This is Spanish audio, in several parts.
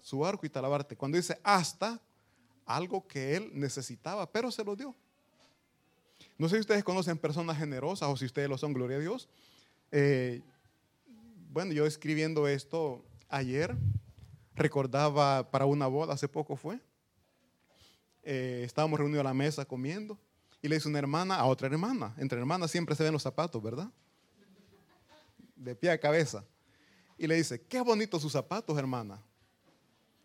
su arco y talabarte. Cuando dice hasta, algo que él necesitaba, pero se lo dio. No sé si ustedes conocen personas generosas o si ustedes lo son, gloria a Dios. Eh, bueno, yo escribiendo esto ayer, recordaba para una boda, hace poco fue. Eh, estábamos reunidos a la mesa comiendo y le dice una hermana a otra hermana. Entre hermanas siempre se ven los zapatos, ¿verdad? De pie a cabeza. Y le dice, qué bonitos sus zapatos, hermana.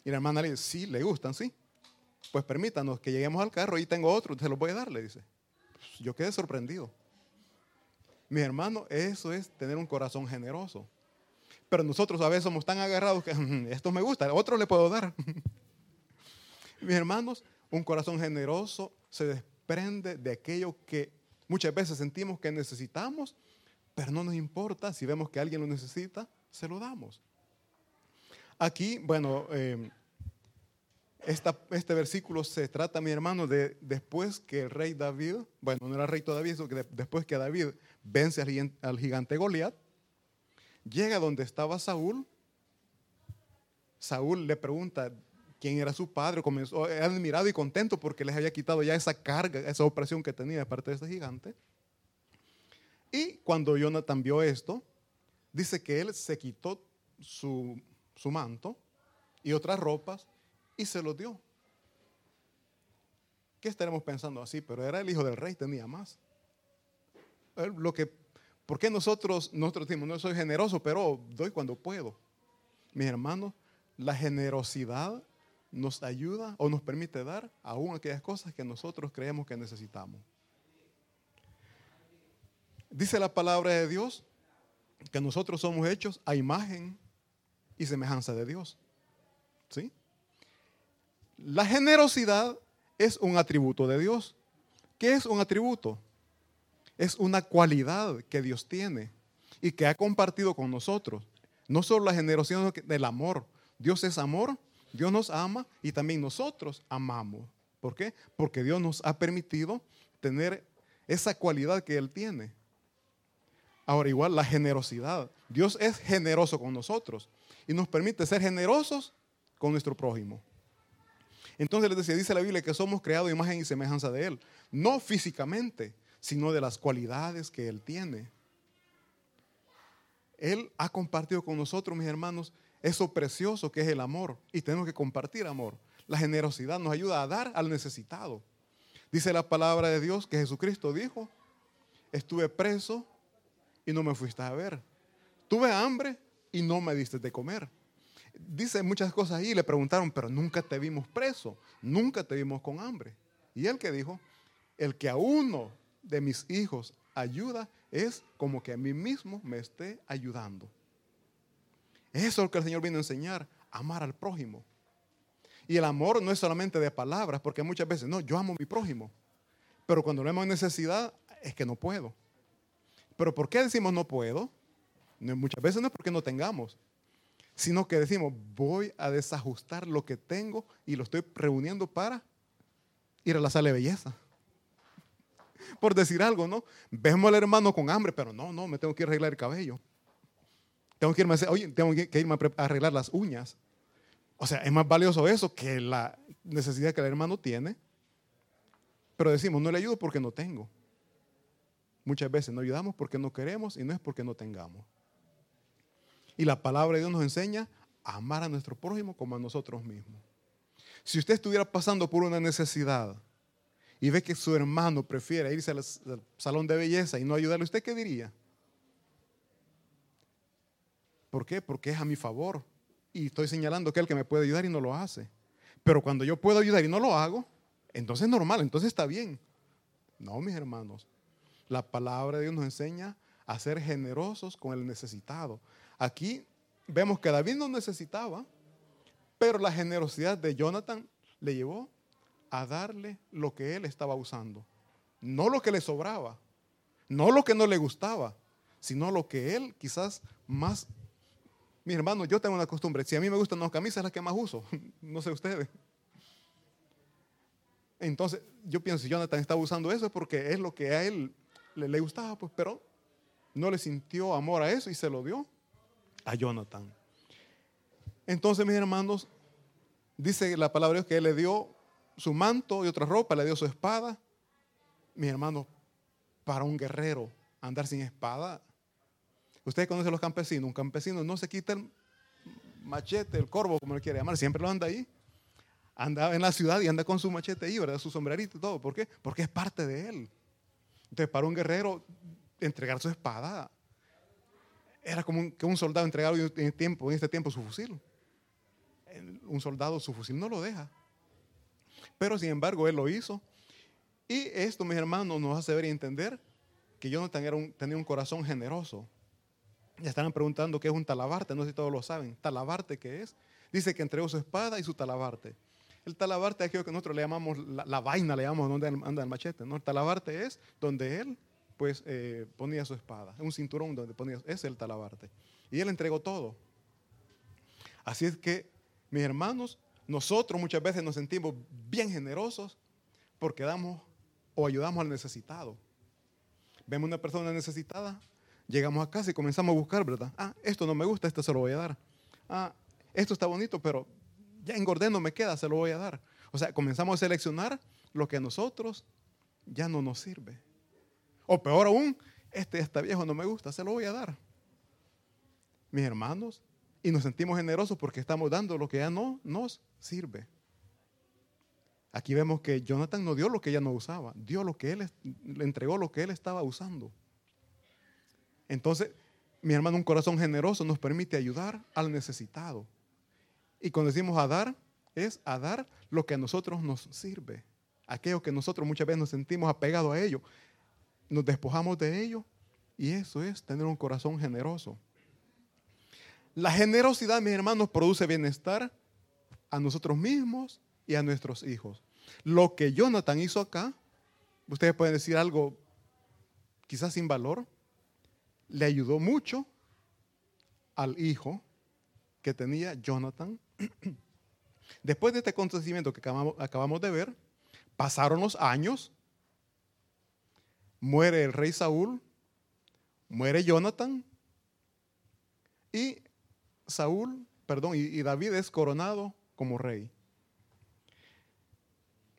Y la hermana le dice, sí, le gustan, sí. Pues permítanos que lleguemos al carro y tengo otro, se los voy a dar, le dice. Pues yo quedé sorprendido. Mi hermano, eso es tener un corazón generoso. Pero nosotros a veces somos tan agarrados que esto me gusta, otro le puedo dar. Mis hermanos, un corazón generoso se desprende de aquello que muchas veces sentimos que necesitamos, pero no nos importa. Si vemos que alguien lo necesita, se lo damos. Aquí, bueno, eh, este versículo se trata, mi hermano, de después que el rey David, bueno, no era rey todavía, sino que después que David vence al gigante Goliat, llega donde estaba Saúl. Saúl le pregunta quién era su padre, comenzó admirado y contento porque les había quitado ya esa carga, esa opresión que tenía de parte de este gigante. Y cuando Jonathan vio esto, dice que él se quitó su, su manto y otras ropas y se lo dio. ¿Qué estaremos pensando así? Pero era el hijo del rey, tenía más. Lo que, ¿Por qué nosotros, decimos, no soy generoso, pero doy cuando puedo? Mis hermanos, la generosidad nos ayuda o nos permite dar aún aquellas cosas que nosotros creemos que necesitamos. Dice la palabra de Dios que nosotros somos hechos a imagen y semejanza de Dios. ¿Sí? La generosidad es un atributo de Dios. ¿Qué es un atributo? Es una cualidad que Dios tiene y que ha compartido con nosotros. No solo la generosidad, sino del amor. Dios es amor, Dios nos ama y también nosotros amamos. ¿Por qué? Porque Dios nos ha permitido tener esa cualidad que Él tiene. Ahora igual la generosidad. Dios es generoso con nosotros y nos permite ser generosos con nuestro prójimo. Entonces les decía, dice la Biblia que somos creados imagen y semejanza de Él. No físicamente, sino de las cualidades que Él tiene. Él ha compartido con nosotros, mis hermanos, eso precioso que es el amor. Y tenemos que compartir amor. La generosidad nos ayuda a dar al necesitado. Dice la palabra de Dios que Jesucristo dijo, estuve preso y no me fuiste a ver. Tuve hambre y no me diste de comer dice muchas cosas ahí. Le preguntaron, pero nunca te vimos preso, nunca te vimos con hambre. Y él que dijo, el que a uno de mis hijos ayuda es como que a mí mismo me esté ayudando. Eso es lo que el Señor vino a enseñar, amar al prójimo. Y el amor no es solamente de palabras, porque muchas veces, no, yo amo a mi prójimo. Pero cuando lo hemos en necesidad, es que no puedo. Pero ¿por qué decimos no puedo? muchas veces no es porque no tengamos, sino que decimos, voy a desajustar lo que tengo y lo estoy reuniendo para ir a la sala de belleza. Por decir algo, ¿no? Vemos al hermano con hambre, pero no, no, me tengo que arreglar el cabello. Tengo que irme a, oye, tengo que irme a arreglar las uñas. O sea, es más valioso eso que la necesidad que el hermano tiene. Pero decimos, no le ayudo porque no tengo. Muchas veces no ayudamos porque no queremos y no es porque no tengamos. Y la palabra de Dios nos enseña a amar a nuestro prójimo como a nosotros mismos. Si usted estuviera pasando por una necesidad y ve que su hermano prefiere irse al salón de belleza y no ayudarle, ¿usted qué diría? ¿Por qué? Porque es a mi favor. Y estoy señalando que el que me puede ayudar y no lo hace. Pero cuando yo puedo ayudar y no lo hago, entonces es normal, entonces está bien. No, mis hermanos. La palabra de Dios nos enseña a ser generosos con el necesitado, Aquí vemos que David no necesitaba, pero la generosidad de Jonathan le llevó a darle lo que él estaba usando. No lo que le sobraba, no lo que no le gustaba, sino lo que él quizás más... Mi hermano, yo tengo una costumbre, si a mí me gustan las camisas, es la que más uso, no sé ustedes. Entonces, yo pienso, si Jonathan estaba usando eso es porque es lo que a él le, le gustaba, pues, pero no le sintió amor a eso y se lo dio a Jonathan. Entonces, mis hermanos, dice la palabra de Dios que él le dio su manto y otra ropa, le dio su espada. Mis hermanos, para un guerrero andar sin espada. Ustedes conocen a los campesinos. Un campesino no se quita el machete, el corvo, como le quiere llamar, siempre lo anda ahí. Anda en la ciudad y anda con su machete ahí, ¿verdad? Su sombrerito y todo. ¿Por qué? Porque es parte de él. Entonces, para un guerrero, entregar su espada era como que un soldado entregara en, este tiempo su fusil. Un soldado su fusil no lo deja. Pero sin embargo, él lo hizo. Y esto, mis hermanos, nos hace ver y entender que Jonathan era un, tenía un corazón generoso. Ya estaban preguntando qué es un talabarte, no sé si todos lo saben. ¿Talabarte qué es? Dice que entregó su espada y su talabarte. El talabarte es aquello que nosotros le llamamos la, vaina, le llamamos donde anda el machete. ¿no? El talabarte es donde él pues eh, ponía su espada, un cinturón donde ponía, es el talabarte. Y él entregó todo. Así es que, mis hermanos, nosotros muchas veces nos sentimos bien generosos porque damos o ayudamos al necesitado. Vemos una persona necesitada, llegamos a casa y comenzamos a buscar, ¿verdad? Ah, esto no me gusta, esto se lo voy a dar. Ah, esto está bonito, pero ya engordé, no me queda, se lo voy a dar. O sea, comenzamos a seleccionar lo que a nosotros ya no nos sirve. O peor aún, este está viejo, no me gusta, se lo voy a dar. Mis hermanos, y nos sentimos generosos porque estamos dando lo que ya no nos sirve. Aquí vemos que Jonathan no dio lo que ella no usaba, dio lo que él le entregó lo que él estaba usando. Entonces, mi hermano, un corazón generoso nos permite ayudar al necesitado. Y cuando decimos a dar, es a dar lo que a nosotros nos sirve. Aquello que nosotros muchas veces nos sentimos apegados a ello. Nos despojamos de ello y eso es tener un corazón generoso. La generosidad, mis hermanos, produce bienestar a nosotros mismos y a nuestros hijos. Lo que Jonathan hizo acá, ustedes pueden decir algo quizás sin valor, le ayudó mucho al hijo que tenía Jonathan. Después de este acontecimiento que acabamos, de ver, pasaron los años, muere el rey Saúl, muere Jonathan y Saúl, perdón, y David es coronado como rey.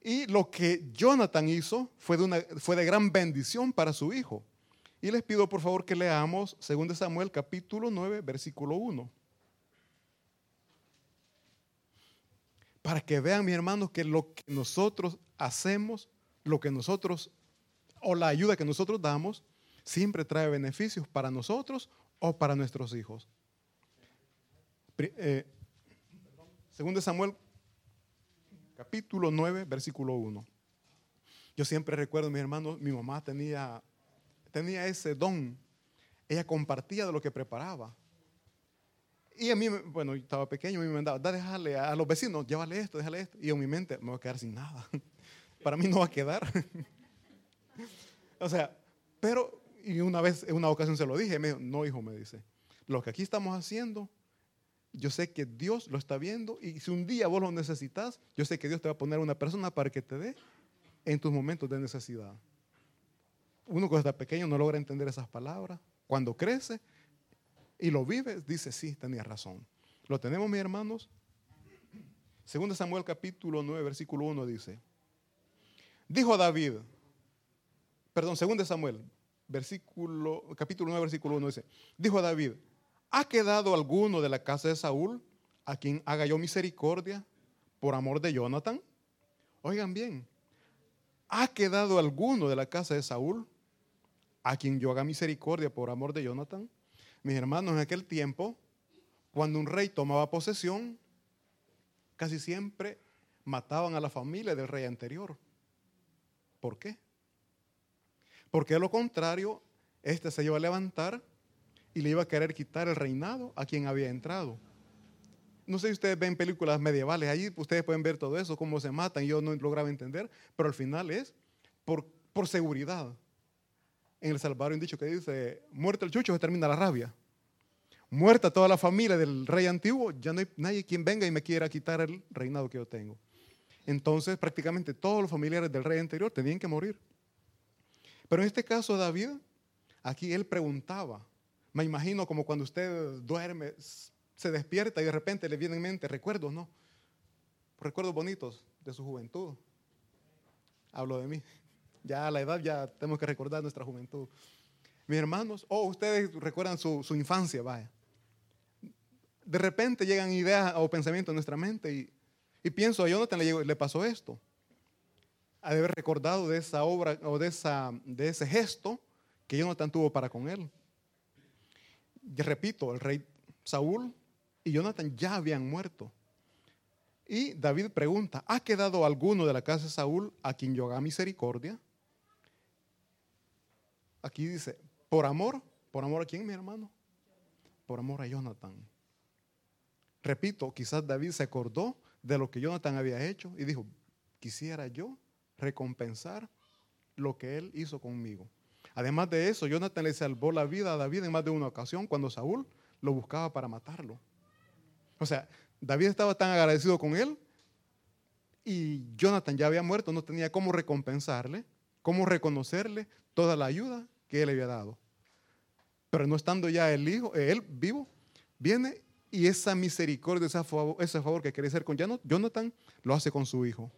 Y lo que Jonathan hizo fue de, una, fue de gran bendición para su hijo. Y les pido por favor que leamos 2 Samuel capítulo 9, versículo 1. Para que vean, mis hermanos, que lo que nosotros hacemos, lo que nosotros, o la ayuda que nosotros damos, siempre trae beneficios para nosotros o para nuestros hijos. Eh, de Samuel capítulo 9, versículo 1. Yo siempre recuerdo, mis hermanos, mi mamá tenía, tenía ese don. Ella compartía de lo que preparaba. Y a mí, bueno, estaba pequeño, a mí me mandaba, da, déjale a los vecinos, llévale esto, déjale esto. Y en mi mente, me voy a quedar sin nada. Para mí no va a quedar. o sea, pero, y una vez, en una ocasión se lo dije, me dijo, no, hijo, me dice, lo que aquí estamos haciendo yo sé que Dios lo está viendo y si un día vos lo necesitas, yo sé que Dios te va a poner una persona para que te dé en tus momentos de necesidad. Uno cuando está pequeño no logra entender esas palabras. Cuando crece y lo vive, dice, sí, tenía razón. ¿Lo tenemos, mis hermanos? Segundo Samuel capítulo 9, versículo 1 dice, dijo David, perdón, segundo Samuel, versículo, capítulo 9, versículo 1 dice, dijo David, ¿Ha quedado alguno de la casa de Saúl a quien haga yo misericordia por amor de Jonathan? Oigan bien, ¿ha quedado alguno de la casa de Saúl a quien yo haga misericordia por amor de Jonathan? Mis hermanos, en aquel tiempo, cuando un rey tomaba posesión, casi siempre mataban a la familia del rey anterior. ¿Por qué? Porque de lo contrario, este se iba a levantar y le iba a querer quitar el reinado a quien había entrado. No sé si ustedes ven películas medievales, allí ustedes pueden ver todo eso, cómo se matan, yo no lograba entender, pero al final es por, por seguridad. En El Salvador un dicho que dice, muerto el chucho se termina la rabia. Muerta toda la familia del rey antiguo, ya no hay nadie quien venga y me quiera quitar el reinado que yo tengo. Entonces prácticamente todos los familiares del rey anterior tenían que morir. Pero en este caso David, aquí él preguntaba, me imagino como cuando usted duerme, se despierta y de repente le vienen en mente recuerdos, ¿no? Recuerdos bonitos de su juventud. Hablo de mí. Ya a la edad ya tenemos que recordar nuestra juventud. Mis hermanos, o ustedes recuerdan su, infancia, vaya. De repente llegan ideas o pensamientos en nuestra mente y, y pienso, a Jonathan le, le pasó esto. De haber recordado de esa obra o de, esa, de ese gesto que Jonathan tuvo para con él. Repito, el rey Saúl y Jonathan ya habían muerto. Y David pregunta, ¿ha quedado alguno de la casa de Saúl a quien yo haga misericordia? Aquí dice, por amor, por amor a quién, mi hermano? Por amor a Jonathan. Repito, quizás David se acordó de lo que Jonathan había hecho y dijo, quisiera yo recompensar lo que él hizo conmigo. Además de eso, Jonathan le salvó la vida a David en más de una ocasión cuando Saúl lo buscaba para matarlo. O sea, David estaba tan agradecido con él y Jonathan ya había muerto, no tenía cómo recompensarle, cómo reconocerle toda la ayuda que él había dado. Pero no estando ya el hijo, él vivo, viene y esa misericordia, ese favor, que quiere hacer con Jonathan, lo hace con su hijo.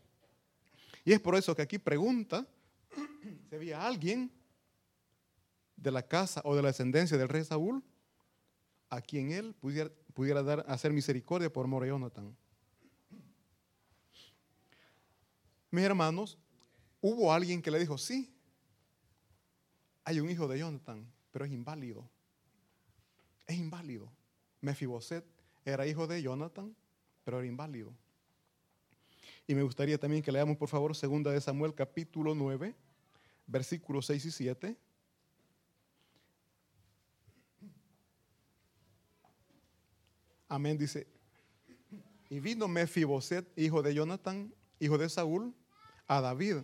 Y es por eso que aquí pregunta si había alguien de la casa o de la descendencia del rey Saúl a quien él pudiera, dar, hacer misericordia por amor a Jonathan. Mis hermanos, hubo alguien que le dijo, sí, hay un hijo de Jonathan, pero es inválido. Es inválido. Mefiboset era hijo de Jonathan, pero era inválido. Y me gustaría también que leamos, por favor, segunda de Samuel capítulo 9, versículos 6 y 7. Amén, dice. Y vino Mefiboset, hijo de Jonathan, hijo de Saúl, a David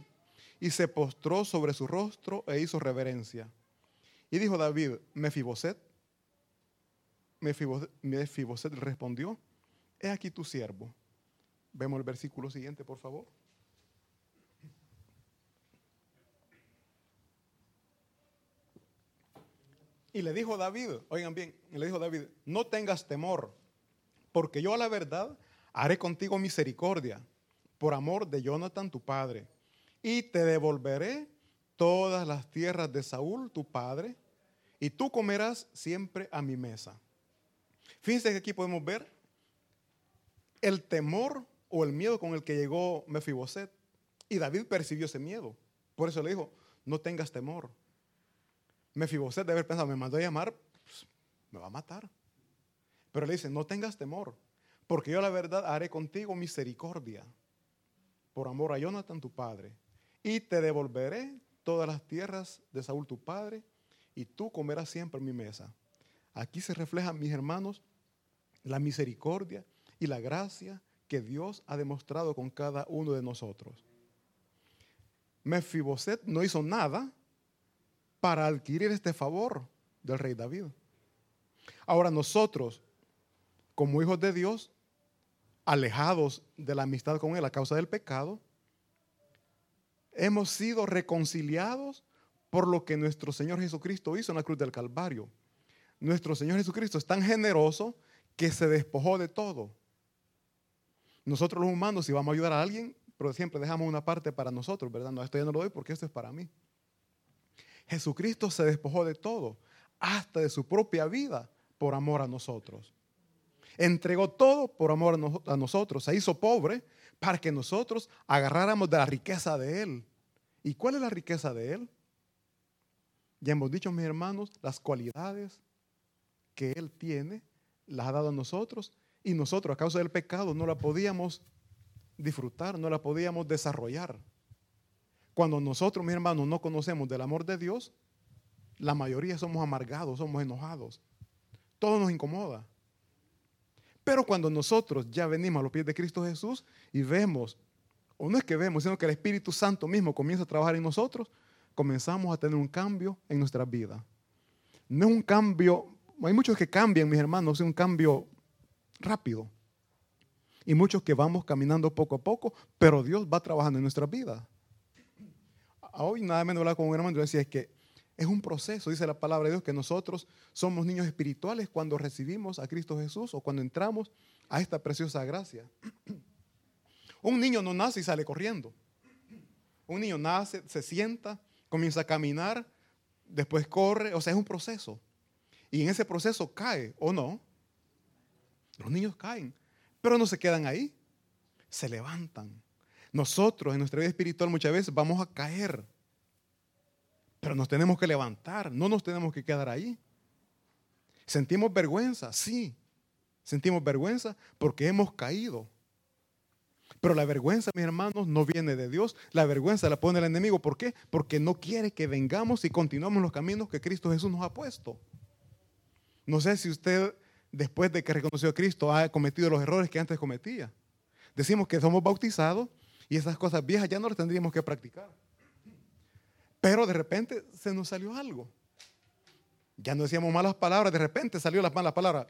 y se postró sobre su rostro e hizo reverencia. Y dijo David, Mefiboset, Mefiboset, Mefiboset respondió, he aquí tu siervo. Vemos el versículo siguiente, por favor. Y le dijo David, oigan bien, le dijo David, no tengas temor, porque yo a la verdad haré contigo misericordia, por amor de Jonathan tu padre y te devolveré todas las tierras de Saúl, tu padre, y tú comerás siempre a mi mesa. Fíjense que aquí podemos ver el temor o el miedo con el que llegó Mefiboset. Y David percibió ese miedo. Por eso le dijo, no tengas temor. Mefiboset debe haber pensado, me mandó a llamar, pues, me va a matar. Pero le dice, no tengas temor, porque yo la verdad haré contigo misericordia, por amor a Jonathan tu padre, y te devolveré todas las tierras de Saúl tu padre, y tú comerás siempre en mi mesa. Aquí se refleja, mis hermanos, la misericordia y la gracia que Dios ha demostrado con cada uno de nosotros. Mefiboset no hizo nada para adquirir este favor del rey David. Ahora nosotros, como hijos de Dios, alejados de la amistad con Él a causa del pecado, hemos sido reconciliados por lo que nuestro Señor Jesucristo hizo en la cruz del Calvario. Nuestro Señor Jesucristo es tan generoso que se despojó de todo. Nosotros los humanos, si vamos a ayudar a alguien, pero siempre dejamos una parte para nosotros, ¿verdad? No, esto ya no lo doy porque esto es para mí. Jesucristo se despojó de todo, hasta de su propia vida, por amor a nosotros. Entregó todo por amor a nosotros. Se hizo pobre para que nosotros agarráramos de la riqueza de Él. ¿Y cuál es la riqueza de Él? Ya hemos dicho, mis hermanos, las cualidades que Él tiene, las ha dado a nosotros y nosotros a causa del pecado no la podíamos disfrutar, no la podíamos desarrollar. Cuando nosotros, mis hermanos, no conocemos del amor de Dios, la mayoría somos amargados, somos enojados. Todo nos incomoda. Pero cuando nosotros ya venimos a los pies de Cristo Jesús y vemos, o no es que vemos, sino que el Espíritu Santo mismo comienza a trabajar en nosotros, comenzamos a tener un cambio en nuestra vida. No es un cambio, hay muchos que cambian, mis hermanos, es un cambio rápido. Y muchos que vamos caminando poco a poco, pero Dios va trabajando en nuestra vida. Hoy nada menos hablar con un hermano y decía es que Es un proceso, dice la palabra de Dios, que nosotros somos niños espirituales cuando recibimos a Cristo Jesús o cuando entramos a esta preciosa gracia. Un niño no nace y sale corriendo. Un niño nace, se sienta, comienza a caminar, después corre, o sea, es un proceso. Y en ese proceso cae o no. Los niños caen, pero no se quedan ahí, se levantan. Nosotros en nuestra vida espiritual muchas veces vamos a caer, pero nos tenemos que levantar, no nos tenemos que quedar ahí. Sentimos vergüenza, sí, sentimos vergüenza porque hemos caído. Pero la vergüenza, mis hermanos, no viene de Dios. La vergüenza la pone el enemigo. ¿Por qué? Porque no quiere que vengamos y continuemos los caminos que Cristo Jesús nos ha puesto. No sé si usted, después de que reconoció a Cristo, ha cometido los errores que antes cometía. Decimos que somos bautizados y esas cosas viejas ya no las tendríamos que practicar. Pero de repente se nos salió algo. Ya no decíamos malas palabras, de repente salió las malas palabras.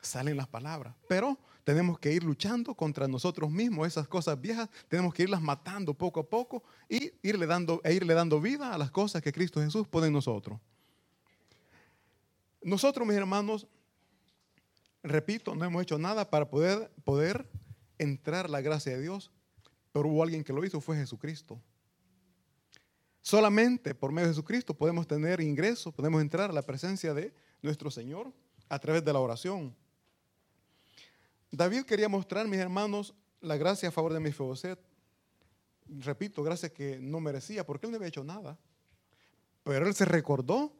Salen las palabras. Pero tenemos que ir luchando contra nosotros mismos, esas cosas viejas, tenemos que irlas matando poco a poco y irle dando, e irle dando vida a las cosas que Cristo Jesús pone en nosotros. Nosotros, mis hermanos, repito, no hemos hecho nada para poder, poder entrar la gracia de Dios, pero hubo alguien que lo hizo, fue Jesucristo. Solamente por medio de Jesucristo podemos tener ingreso, podemos entrar a la presencia de nuestro Señor a través de la oración. David quería mostrar, mis hermanos, la gracia a favor de Mefiboset. Repito, gracia que no merecía, porque él no había hecho nada. Pero él se recordó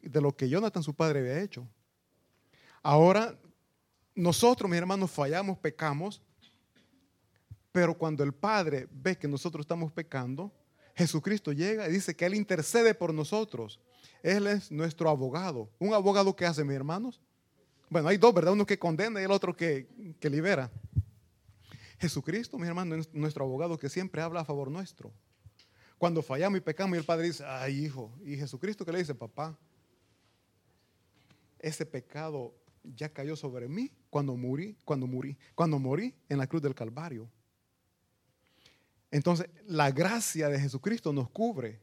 de lo que Jonathan, su padre, había hecho. Ahora, nosotros, mis hermanos, fallamos, pecamos, pero cuando el Padre ve que nosotros estamos pecando, Jesucristo llega y dice que Él intercede por nosotros. Él es nuestro abogado. ¿Un abogado que hace, mis hermanos? Bueno, hay dos, ¿verdad? Uno que condena y el otro que, libera. Jesucristo, mi hermano, es nuestro abogado que siempre habla a favor nuestro. Cuando fallamos y pecamos y el Padre dice, ay hijo, y Jesucristo que le dice, papá, ese pecado ya cayó sobre mí cuando morí, cuando morí, cuando morí en la cruz del Calvario. Entonces, la gracia de Jesucristo nos cubre.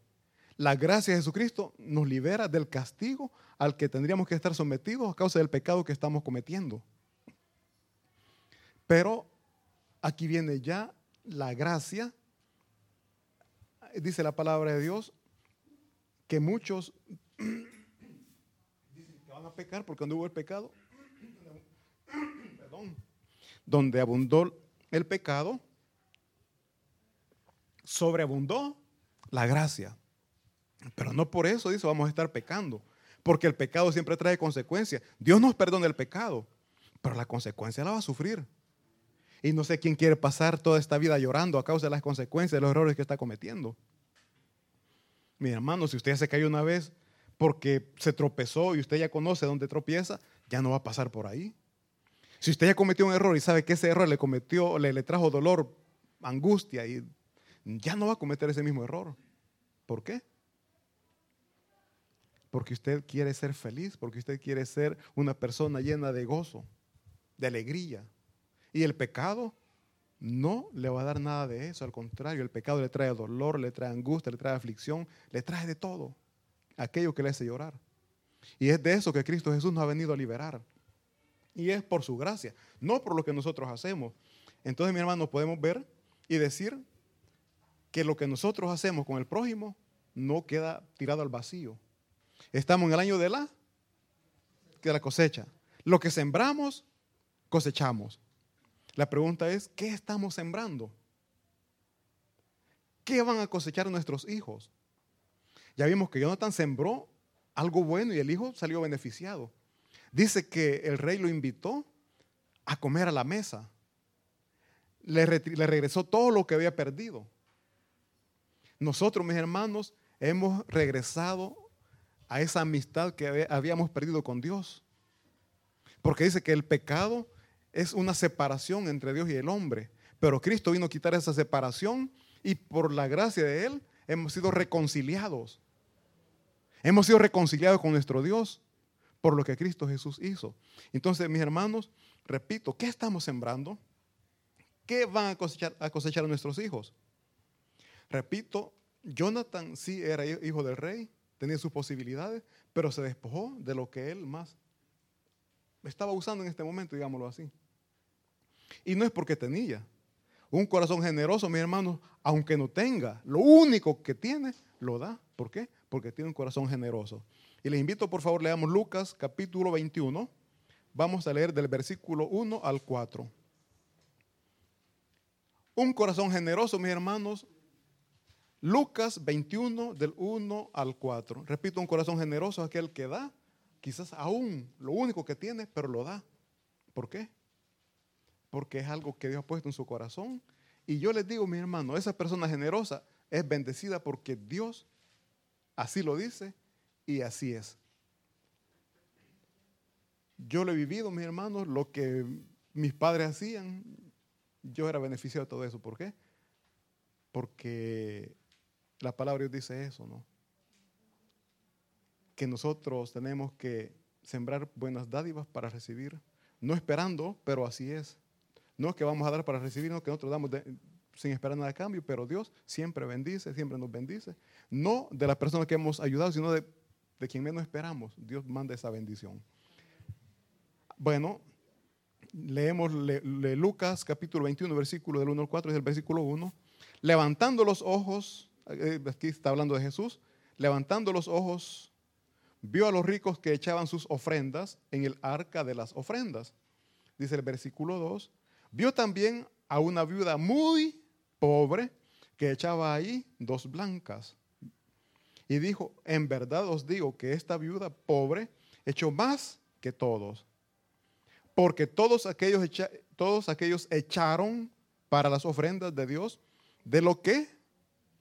La gracia de Jesucristo nos libera del castigo al que tendríamos que estar sometidos a causa del pecado que estamos cometiendo. Pero aquí viene ya la gracia. Dice la palabra de Dios que muchos pecar porque cuando hubo el pecado, donde abundó el pecado, sobreabundó la gracia. Pero no por eso, dice, vamos a estar pecando porque el pecado siempre trae consecuencias. Dios nos perdona el pecado, pero la consecuencia la va a sufrir. Y no sé quién quiere pasar toda esta vida llorando a causa de las consecuencias de los errores que está cometiendo. Mi hermano, si usted se cayó una vez porque se tropezó y usted ya conoce dónde tropieza, ya no va a pasar por ahí. Si usted ya cometió un error y sabe que ese error le cometió, le, le trajo dolor, angustia, y ya no va a cometer ese mismo error. ¿Por qué? porque usted quiere ser feliz, porque usted quiere ser una persona llena de gozo, de alegría. Y el pecado no le va a dar nada de eso, al contrario, el pecado le trae dolor, le trae angustia, le trae aflicción, le trae de todo, aquello que le hace llorar. Y es de eso que Cristo Jesús nos ha venido a liberar. Y es por su gracia, no por lo que nosotros hacemos. Entonces, mi hermano, podemos ver y decir que lo que nosotros hacemos con el prójimo no queda tirado al vacío, Estamos en el año de la, de la cosecha. Lo que sembramos, cosechamos. La pregunta es, ¿qué estamos sembrando? ¿Qué van a cosechar nuestros hijos? Ya vimos que Jonathan sembró algo bueno y el hijo salió beneficiado. Dice que el rey lo invitó a comer a la mesa. Le, le regresó todo lo que había perdido. Nosotros, mis hermanos, hemos regresado a esa amistad que habíamos perdido con Dios. Porque dice que el pecado es una separación entre Dios y el hombre. Pero Cristo vino a quitar esa separación y por la gracia de Él hemos sido reconciliados. Hemos sido reconciliados con nuestro Dios por lo que Cristo Jesús hizo. Entonces, mis hermanos, repito, ¿qué estamos sembrando? ¿Qué van a cosechar a, cosechar nuestros hijos? Repito, Jonathan sí era hijo del rey, tenía sus posibilidades, pero se despojó de lo que él más estaba usando en este momento, digámoslo así. Y no es porque tenía. Un corazón generoso, mi hermano, aunque no tenga, lo único que tiene, lo da. ¿Por qué? Porque tiene un corazón generoso. Y les invito, por favor, leamos Lucas capítulo 21. Vamos a leer del versículo 1 al 4. Un corazón generoso, mis hermanos. Lucas 21 del 1 al 4. Repito, un corazón generoso es aquel que da, quizás aún lo único que tiene, pero lo da. ¿Por qué? Porque es algo que Dios ha puesto en su corazón. Y yo les digo, mi hermano, esa persona generosa es bendecida porque Dios así lo dice y así es. Yo lo he vivido, mis hermanos, lo que mis padres hacían, yo era beneficiado de todo eso. ¿Por qué? Porque la palabra de Dios dice eso, ¿no? Que nosotros tenemos que sembrar buenas dádivas para recibir, no esperando, pero así es. No es que vamos a dar para recibir, no que nosotros damos sin esperar nada a cambio, pero Dios siempre bendice, siempre nos bendice. No de las personas que hemos ayudado, sino de, de quien menos esperamos. Dios manda esa bendición. Bueno, leemos Lucas capítulo 21, versículo del 1 al 4, es el versículo 1. Levantando los ojos, eh, aquí está hablando de Jesús, levantando los ojos, vio a los ricos que echaban sus ofrendas en el arca de las ofrendas. Dice el versículo 2. Vio también a una viuda muy pobre que echaba ahí dos blancas. Y dijo, en verdad os digo que esta viuda pobre echó más que todos porque todos aquellos, todos aquellos echaron para las ofrendas de Dios de lo que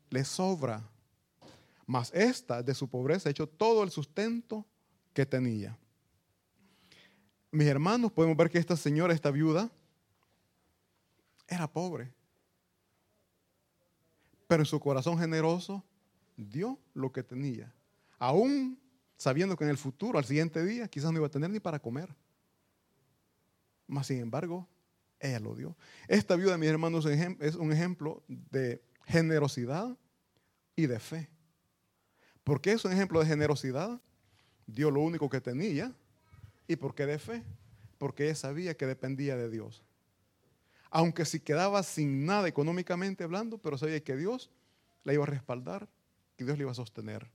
les sobra. Mas esta de su pobreza echó todo el sustento que tenía. Mis hermanos, podemos ver que esta señora, esta viuda, era pobre. Pero en su corazón generoso dio lo que tenía. Aún sabiendo que en el futuro, al siguiente día, quizás no iba a tener ni para comer. Mas, sin embargo, ella lo dio. Esta viuda, mis hermanos, es un ejemplo de generosidad y de fe. ¿Por qué es un ejemplo de generosidad? Dio lo único que tenía. ¿Y por qué de fe? Porque ella sabía que dependía de Dios. Aunque si quedaba sin nada económicamente hablando, pero sabía que Dios la iba a respaldar, que Dios la iba a sostener.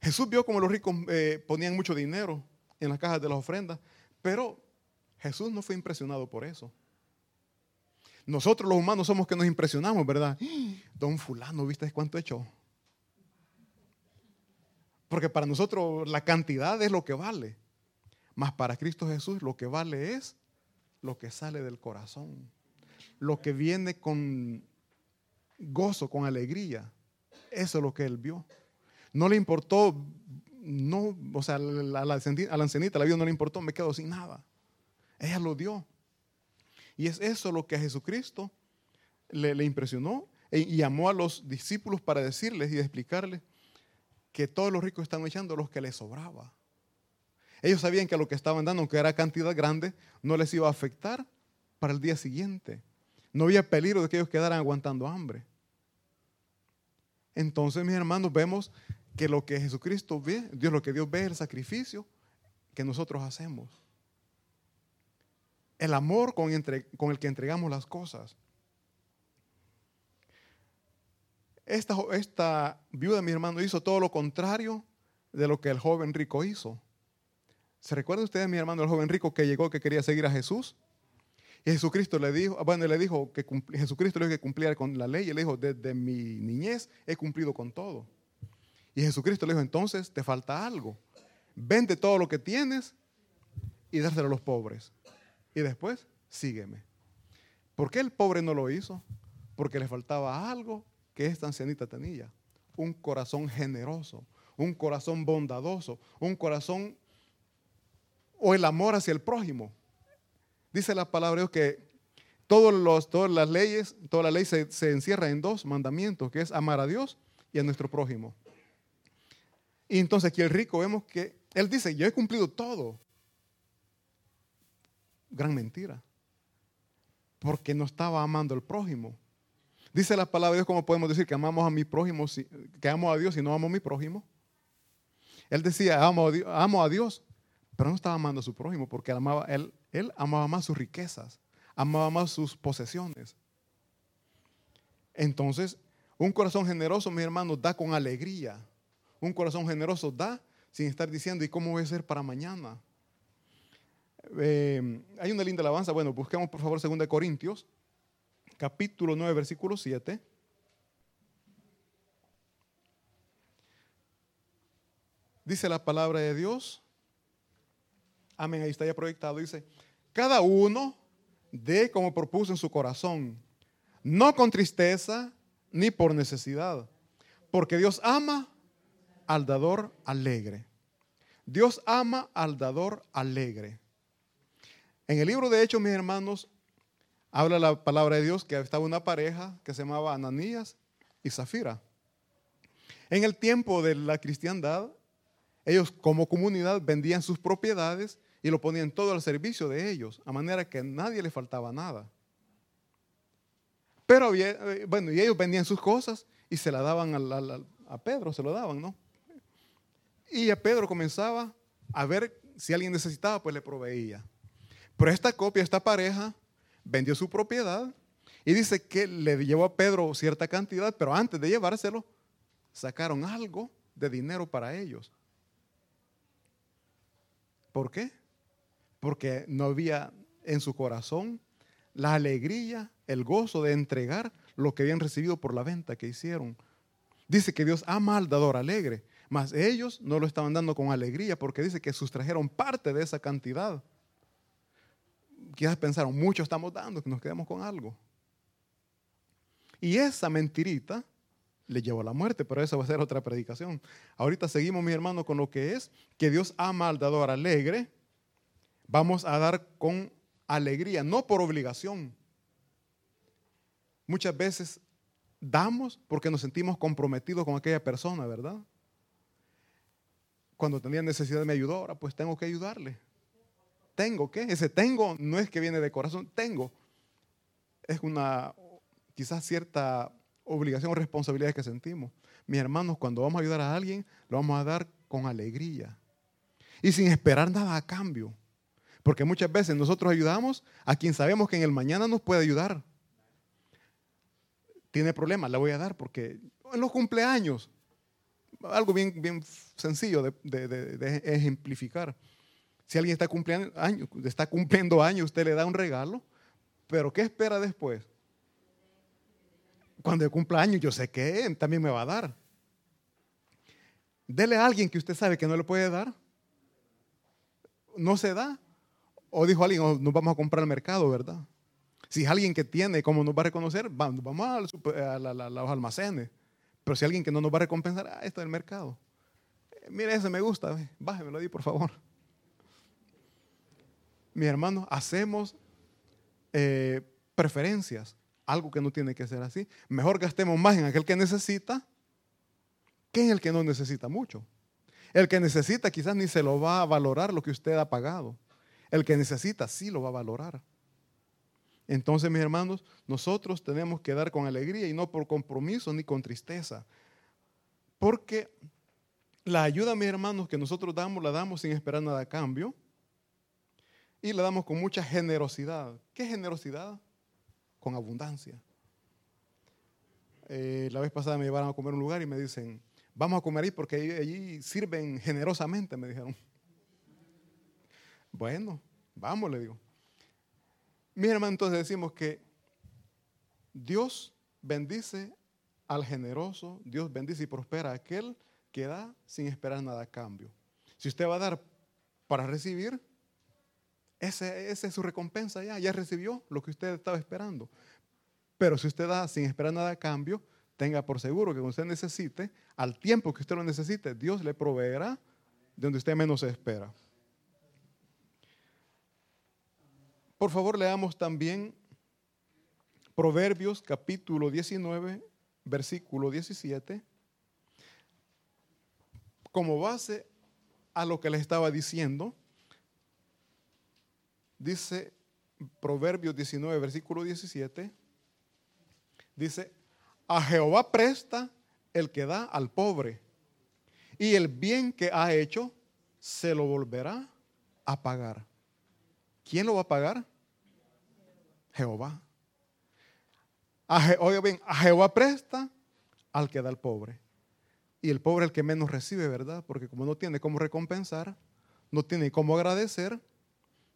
Jesús vio como los ricos eh, ponían mucho dinero en las cajas de las ofrendas, pero Jesús no fue impresionado por eso. Nosotros los humanos somos que nos impresionamos, ¿verdad? Don fulano, ¿viste cuánto echó? Porque para nosotros la cantidad es lo que vale. Mas para Cristo Jesús lo que vale es lo que sale del corazón. Lo que viene con gozo, con alegría. Eso es lo que él vio. No le importó, no, o sea, a la, a la ancianita vida no le importó, me quedo sin nada. Ella lo dio. Y es eso lo que a Jesucristo le, impresionó e, y llamó a los discípulos para decirles y explicarles que todos los ricos están echando los que les sobraba. Ellos sabían que lo que estaban dando, aunque era cantidad grande, no les iba a afectar para el día siguiente. No había peligro de que ellos quedaran aguantando hambre. Entonces, mis hermanos, vemos que lo que Jesucristo ve, Dios lo que Dios ve es el sacrificio que nosotros hacemos el amor con, el que entregamos las cosas. Esta, esta viuda, mi hermano, hizo todo lo contrario de lo que el joven rico hizo. ¿Se recuerda usted, mi hermano, el joven rico que llegó que quería seguir a Jesús? Y Jesucristo le dijo, bueno, le dijo que Jesucristo le dijo que cumpliera con la ley. Y le dijo, desde mi niñez he cumplido con todo. Y Jesucristo le dijo, entonces te falta algo. Vende todo lo que tienes y dárselo a los pobres y después sígueme. ¿Por qué el pobre no lo hizo? Porque le faltaba algo que esta ancianita tenía. Un corazón generoso, un corazón bondadoso, un corazón o el amor hacia el prójimo. Dice la palabra de Dios que todos los, todas las leyes, toda la ley se, encierra en dos mandamientos, que es amar a Dios y a nuestro prójimo. Y entonces aquí el rico vemos que él dice, yo he cumplido todo gran mentira. Porque no estaba amando al prójimo. Dice la palabra de Dios, ¿cómo podemos decir que amamos a mi prójimo, que amo a Dios y no amo a mi prójimo? Él decía, amo a Dios, pero no estaba amando a su prójimo porque amaba, él, él amaba más sus riquezas, amaba más sus posesiones. Entonces, un corazón generoso, mis hermanos, da con alegría. Un corazón generoso da sin estar diciendo, ¿y cómo voy a ser para mañana? Eh, hay una linda alabanza. Bueno, busquemos por favor 2 Corintios, capítulo 9, versículo 7. Dice la palabra de Dios. Amén, ahí está ya proyectado. Dice, cada uno dé como propuso en su corazón, no con tristeza ni por necesidad, porque Dios ama al dador alegre. Dios ama al dador alegre. En el libro de Hechos, mis hermanos, habla la palabra de Dios que estaba una pareja que se llamaba Ananías y Zafira. En el tiempo de la cristiandad, ellos como comunidad vendían sus propiedades y lo ponían todo al servicio de ellos, a manera que a nadie le faltaba nada. Pero, eh, bueno, y ellos vendían sus cosas y se la daban a, Pedro, se lo daban, ¿no? Y a Pedro comenzaba a ver si alguien necesitaba, pues le proveía. Pero esta copia, esta pareja, vendió su propiedad y dice que le llevó a Pedro cierta cantidad, pero antes de llevárselo, sacaron algo de dinero para ellos. ¿Por qué? Porque no había en su corazón la alegría, el gozo de entregar lo que habían recibido por la venta que hicieron. Dice que Dios ama al dador alegre, mas ellos no lo estaban dando con alegría porque dice que sustrajeron parte de esa cantidad quizás pensaron, mucho estamos dando, que nos quedemos con algo. Y esa mentirita le llevó a la muerte, pero esa va a ser otra predicación. Ahorita seguimos, mi hermano, con lo que es que Dios ama al dador alegre. Vamos a dar con alegría, no por obligación. Muchas veces damos porque nos sentimos comprometidos con aquella persona, ¿verdad? Cuando tenía necesidad de mi ayuda, ahora pues tengo que ayudarle tengo, ¿qué? Ese tengo no es que viene de corazón, tengo. Es una quizás cierta obligación o responsabilidad que sentimos. Mis hermanos, cuando vamos a ayudar a alguien, lo vamos a dar con alegría y sin esperar nada a cambio. Porque muchas veces nosotros ayudamos a quien sabemos que en el mañana nos puede ayudar. Tiene problemas, le voy a dar porque en los cumpleaños, algo bien, bien sencillo de ejemplificar. Si alguien está cumpliendo años, está cumpliendo años, usted le da un regalo, pero ¿qué espera después? Cuando cumpla años, yo sé que también me va a dar. Dele a alguien que usted sabe que no le puede dar. No se da. O dijo alguien, oh, nos vamos a comprar al mercado, ¿verdad? Si es alguien que tiene, ¿cómo nos va a reconocer? Vamos a, los almacenes. Pero si alguien que no nos va a recompensar, ah, esto es el mercado. Eh, mire, ese me gusta, bájemelo ahí, por favor mi hermano, hacemos eh, preferencias, algo que no tiene que ser así. Mejor gastemos más en aquel que necesita que en el que no necesita mucho. El que necesita quizás ni se lo va a valorar lo que usted ha pagado. El que necesita sí lo va a valorar. Entonces, mis hermanos, nosotros tenemos que dar con alegría y no por compromiso ni con tristeza. Porque la ayuda, mis hermanos, que nosotros damos, la damos sin esperar nada a cambio y le damos con mucha generosidad. ¿Qué generosidad? Con abundancia. Eh, la vez pasada me llevaron a comer a un lugar y me dicen, vamos a comer ahí porque allí, sirven generosamente, me dijeron. Bueno, vamos, le digo. Mi hermano, entonces decimos que Dios bendice al generoso, Dios bendice y prospera a aquel que da sin esperar nada a cambio. Si usted va a dar para recibir, esa es su recompensa ya, ya recibió lo que usted estaba esperando. Pero si usted da sin esperar nada a cambio, tenga por seguro que cuando usted necesite, al tiempo que usted lo necesite, Dios le proveerá de donde usted menos espera. Por favor, leamos también Proverbios capítulo 19, versículo 17, como base a lo que le estaba diciendo Dice Proverbios 19, versículo 17, dice, A Jehová presta el que da al pobre, y el bien que ha hecho se lo volverá a pagar. ¿Quién lo va a pagar? Jehová. oiga bien, a Jehová presta al que da al pobre. Y el pobre es el que menos recibe, ¿verdad? Porque como no tiene cómo recompensar, no tiene cómo agradecer,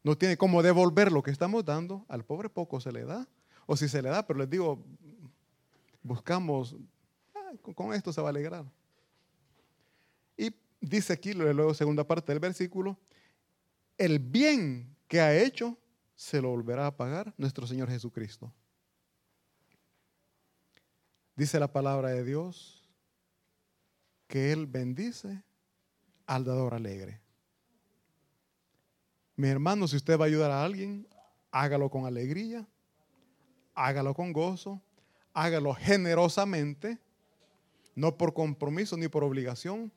no tiene cómo devolver lo que estamos dando, al pobre poco se le da. O si se le da, pero les digo, buscamos, con esto se va a alegrar. Y dice aquí, luego segunda parte del versículo, el bien que ha hecho se lo volverá a pagar nuestro Señor Jesucristo. Dice la palabra de Dios que Él bendice al dador alegre. Mi hermano, si usted va a ayudar a alguien, hágalo con alegría, hágalo con gozo, hágalo generosamente, no por compromiso ni por obligación,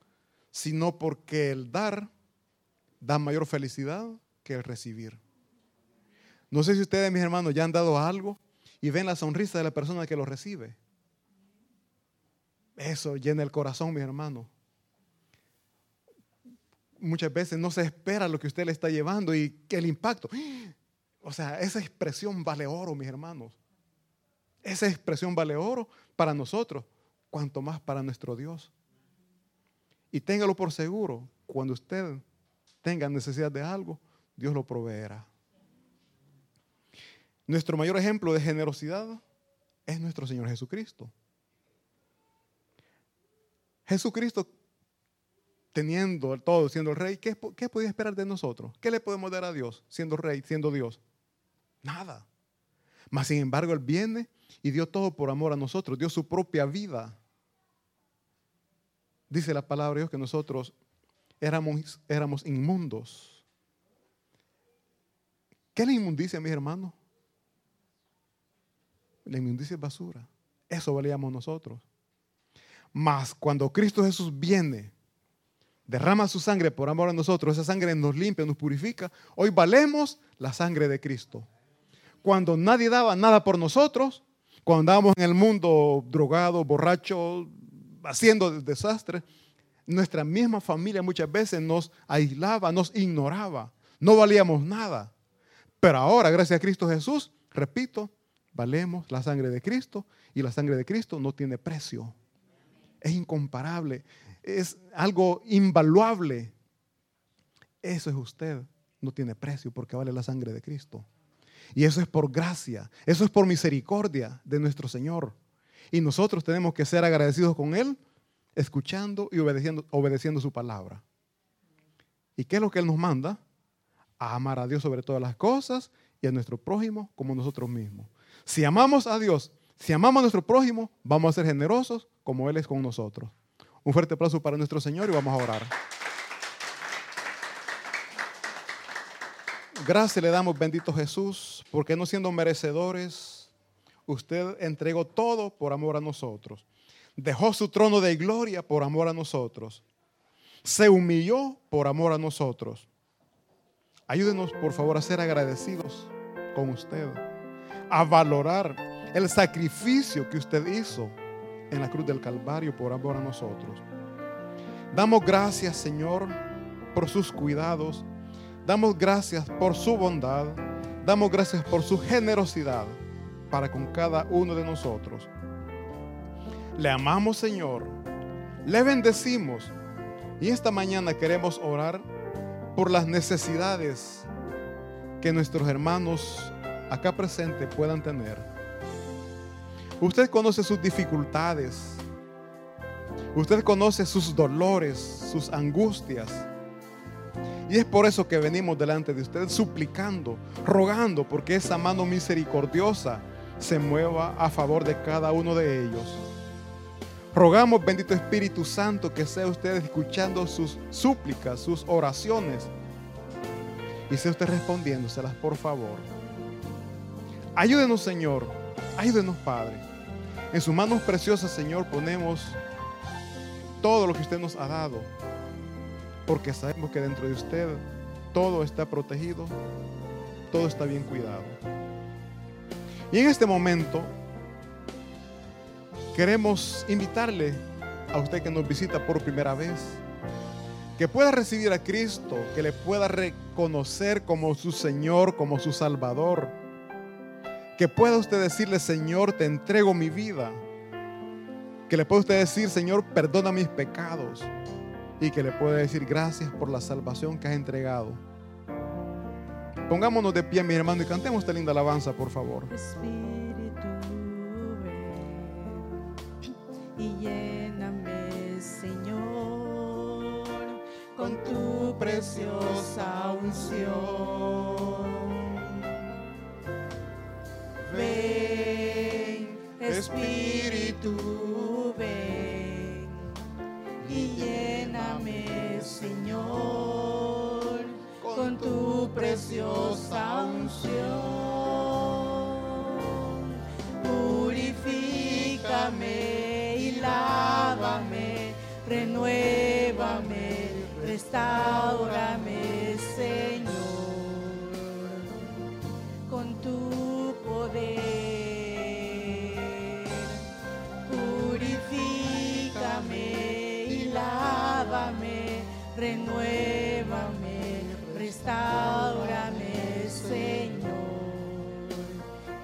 sino porque el dar da mayor felicidad que el recibir. No sé si ustedes, mis hermanos, ya han dado algo y ven la sonrisa de la persona que lo recibe. Eso llena el corazón, mis hermanos. Muchas veces no se espera lo que usted le está llevando y el impacto. O sea, esa expresión vale oro, mis hermanos. Esa expresión vale oro para nosotros, cuanto más para nuestro Dios. Y téngalo por seguro, cuando usted tenga necesidad de algo, Dios lo proveerá. Nuestro mayor ejemplo de generosidad es nuestro Señor Jesucristo. Jesucristo, teniendo todo, siendo el rey, ¿qué, ¿qué podía esperar de nosotros? ¿Qué le podemos dar a Dios siendo rey, siendo Dios? Nada. Mas sin embargo, Él viene y dio todo por amor a nosotros, dio su propia vida. Dice la palabra de Dios que nosotros éramos, éramos inmundos. ¿Qué es la inmundicia, mis hermanos? La inmundicia es basura. Eso valíamos nosotros. Mas cuando Cristo Jesús viene, derrama su sangre por amor a nosotros, esa sangre nos limpia, nos purifica. Hoy valemos la sangre de Cristo. Cuando nadie daba nada por nosotros, cuando andábamos en el mundo drogado, borracho, haciendo desastres, nuestra misma familia muchas veces nos aislaba, nos ignoraba, no valíamos nada. Pero ahora, gracias a Cristo Jesús, repito, valemos la sangre de Cristo y la sangre de Cristo no tiene precio. Es incomparable, es algo invaluable. Eso es usted, no tiene precio porque vale la sangre de Cristo. Y eso es por gracia, eso es por misericordia de nuestro Señor. Y nosotros tenemos que ser agradecidos con Él, escuchando y obedeciendo, su palabra. ¿Y qué es lo que Él nos manda? A amar a Dios sobre todas las cosas y a nuestro prójimo como nosotros mismos. Si amamos a Dios, si amamos a nuestro prójimo, vamos a ser generosos como Él es con nosotros. Un fuerte aplauso para nuestro Señor y vamos a orar. Gracias le damos, bendito Jesús, porque no siendo merecedores, usted entregó todo por amor a nosotros. Dejó su trono de gloria por amor a nosotros. Se humilló por amor a nosotros. Ayúdenos, por favor, a ser agradecidos con usted, a valorar el sacrificio que usted hizo en la cruz del Calvario por amor a nosotros. Damos gracias, Señor, por sus cuidados Damos gracias por su bondad. Damos gracias por su generosidad para con cada uno de nosotros. Le amamos, Señor. Le bendecimos. Y esta mañana queremos orar por las necesidades que nuestros hermanos acá presentes puedan tener. Usted conoce sus dificultades. Usted conoce sus dolores, sus angustias. Y es por eso que venimos delante de usted suplicando, rogando, porque esa mano misericordiosa se mueva a favor de cada uno de ellos. Rogamos, bendito Espíritu Santo, que sea usted escuchando sus súplicas, sus oraciones, y sea usted respondiéndoselas, por favor. Ayúdenos, Señor. Ayúdenos, Padre. En sus manos preciosas, Señor, ponemos todo lo que usted nos ha dado porque sabemos que dentro de usted todo está protegido, todo está bien cuidado. Y en este momento queremos invitarle a usted que nos visita por primera vez, que pueda recibir a Cristo, que le pueda reconocer como su Señor, como su Salvador, que pueda usted decirle, Señor, te entrego mi vida, que le pueda usted decir, Señor, perdona mis pecados, y que le pueda decir gracias por la salvación que has entregado. Pongámonos de pie, mi hermano, y cantemos esta linda alabanza, por favor. Preciosa unción. Ven, Espíritu, ven y lléname, Señor, con tu preciosa unción. Purifícame y lávame, renuévame, restaurame,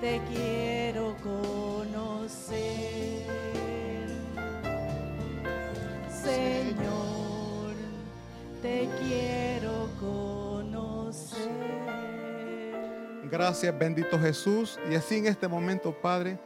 Te quiero conocer, Señor. Te quiero conocer. Gracias, bendito Jesús. Y así en este momento, Padre,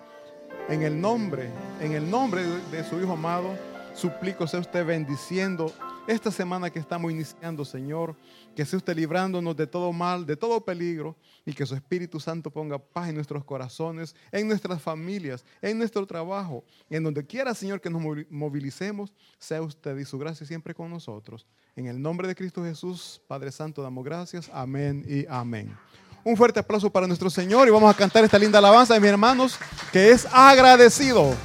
en el nombre, en el nombre de, su Hijo amado, suplico sea usted bendiciendo esta semana que estamos iniciando, Señor. Que sea usted librándonos de todo mal, de todo peligro. Y que su Espíritu Santo ponga paz en nuestros corazones, en nuestras familias, en nuestro trabajo. En donde quiera, Señor, que nos movi- movilicemos, sea usted y su gracia siempre con nosotros. En el nombre de Cristo Jesús, Padre Santo, damos gracias. Amén y amén. Un fuerte aplauso para nuestro Señor y vamos a cantar esta linda alabanza de mis hermanos que es. Agradecido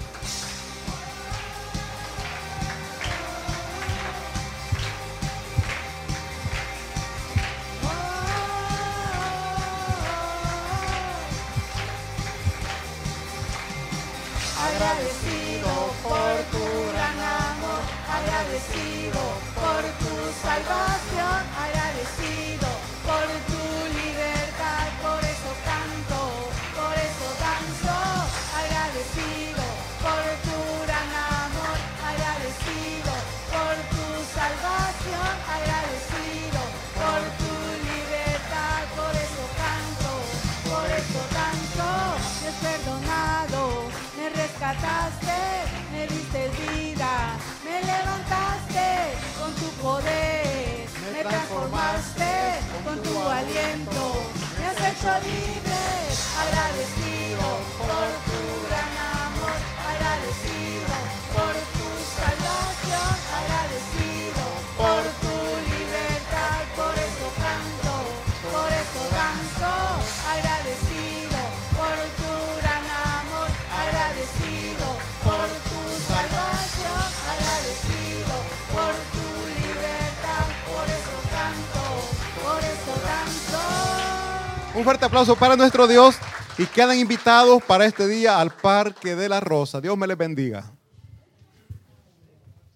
me transformaste con tu aliento, me has hecho libre, agradecido por tu gran amor, agradecido Un fuerte aplauso para nuestro Dios y quedan invitados para este día al Parque de la Rosa. Dios me les bendiga.